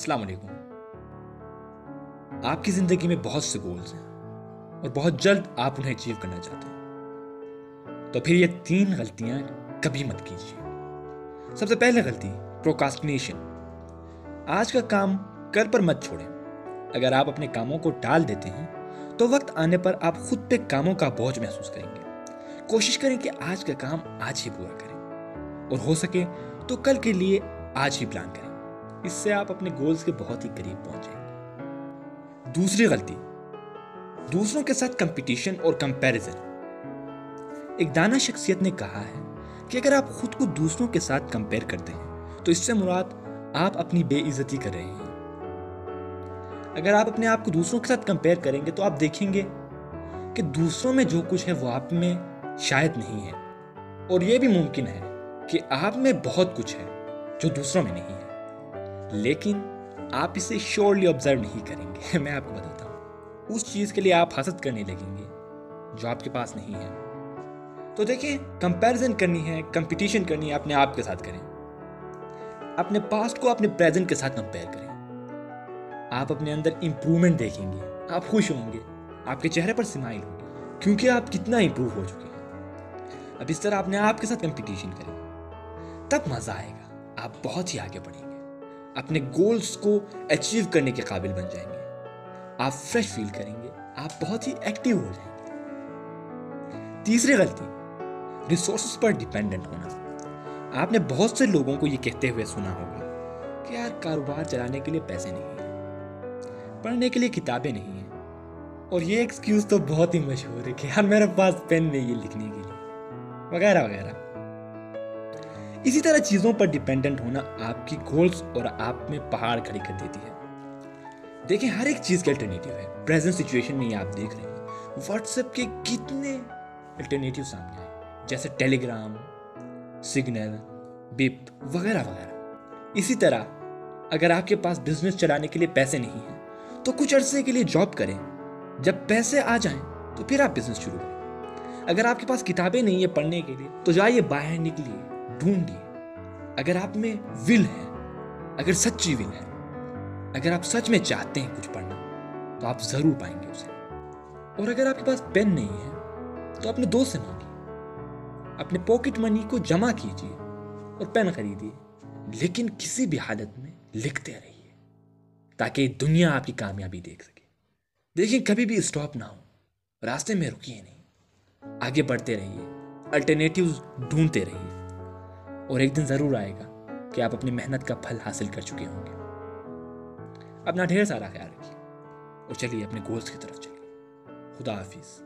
السلام علیکم۔ آپ کی زندگی میں بہت سے گولز ہیں اور بہت جلد آپ انہیں اچیو کرنا چاہتے ہیں۔ تو پھر یہ تین غلطیاں کبھی مت کیجیے۔ سب سے پہلے غلطی پروکاسٹنیشن آج کا کام کل پر مت چھوڑیں۔ اگر آپ اپنے کاموں کو ٹال دیتے ہیں، تو وقت آنے پر آپ خود پہ کاموں کا بوجھ محسوس کریں گے۔ کوشش کریں کہ آج کا کام آج ہی پورا کریں۔ اور ہو سکے تو کل کے لیے آج ہی پلان کریں۔ اس سے آپ اپنے گولز کے بہت ہی قریب پہنچیں گے۔ دوسری غلطی، دوسروں کے ساتھ کمپٹیشن اور کمپیریزن ایک دانا شخصیت نے کہا ہے کہ اگر آپ خود کو دوسروں کے ساتھ کمپیئر کرتے ہیں، تو اس سے مراد آپ اپنی بے عزتی کر رہے ہیں۔ اگر آپ اپنے آپ کو دوسروں کے ساتھ کمپیئر کریں گے، تو آپ دیکھیں گے کہ دوسروں میں جو کچھ ہے، وہ آپ میں شاید نہیں ہے۔ اور یہ بھی ممکن ہے کہ آپ میں بہت کچھ ہے جو دوسروں میں نہیں ہے۔ لیکن آپ اسے شیورلی آبزرو نہیں کریں گے۔ میں آپ کو بتاتا ہوں۔ اس چیز کے لیے آپ حسد کرنے لگیں گے جو آپ کے پاس نہیں ہے۔ تو دیکھیں کمپیرزن کرنی ہے کمپٹیشن کرنی ہے، اپنے آپ کے ساتھ کریں۔ اپنے پاسٹ کو اپنے پریزنٹ کے ساتھ کمپیئر کریں۔ آپ اپنے اندر امپرومنٹ دیکھیں گے۔ آپ خوش ہوں گے۔ آپ کے چہرے پر سمائل ہوگی۔ کیونکہ آپ کتنا امپروو ہو چکے ہیں۔ اب اس طرح اپنے آپ کے ساتھ کمپٹیشن کریں۔ تب مزہ آئے گا۔ آپ بہت ہی آگے بڑھیں گے۔ اپنے گولز کو اچیو کرنے کے قابل بن جائیں گے۔ آپ فریش فیل کریں گے، آپ بہت ہی ایکٹیو ہو جائیں گے۔ تیسری غلطی ریسورسز پر ڈیپینڈنٹ ہونا۔ آپ نے بہت سے لوگوں کو یہ کہتے ہوئے سنا ہوگا کہ یار کاروبار چلانے کے لیے پیسے نہیں ہیں، پڑھنے کے لیے کتابیں نہیں ہیں۔ اور یہ ایکسکیوز تو بہت ہی مشہور ہے کہ یار میرے پاس پین نہیں ہے لکھنے کے لیے۔ وغیرہ وغیرہ۔ اسی طرح چیزوں پر ڈیپینڈنٹ ہونا آپ کی گولز اور آپ میں پہاڑ کھڑی کر دیتی ہے۔ دیکھیں، ہر ایک چیز کے الٹرنیٹیو ہے۔ پریزنٹ سچویشن میں یہ آپ دیکھ رہے ہیں۔ واٹس ایپ کے کتنے الٹرنیٹیو سامنے آئے جیسے ٹیلی گرام سگنل بپ وغیرہ وغیرہ۔ اسی طرح اگر آپ کے پاس بزنس چلانے کے لیے پیسے نہیں ہیں، تو کچھ عرصے کے لیے جاب کریں۔ جب پیسے آ جائیں، تو پھر آپ بزنس شروع کریں۔ اگر آپ کے پاس کتابیں نہیں ہیں پڑھنے کے لیے، تو جائیے باہر نکلیے۔ ڈھونڈیے اگر آپ میں ول ہے اگر سچی ول ہے اگر آپ سچ میں چاہتے ہیں کچھ پڑھنا، تو آپ ضرور پائیں گے اسے۔ اور اگر آپ کے پاس پین نہیں ہے، تو اپنے دوست سے مانگیے۔ اپنے پاکٹ منی کو جمع کیجیے اور پین خریدیے۔ لیکن کسی بھی حالت میں لکھتے رہیے تاکہ دنیا آپ کی کامیابی دیکھ سکے۔ دیکھیں، کبھی بھی اسٹاپ نہ ہو۔ راستے میں رکیے نہیں۔ آگے بڑھتے رہیے۔ الٹرنیٹیوز ڈھونڈتے رہیے۔ اور ایک دن ضرور آئے گا کہ آپ اپنی محنت کا پھل حاصل کر چکے ہوں گے۔ اپنا ڈھیر سارا خیال رکھیے اور چلیے اپنے گولز کی طرف چلیے۔ خدا حافظ۔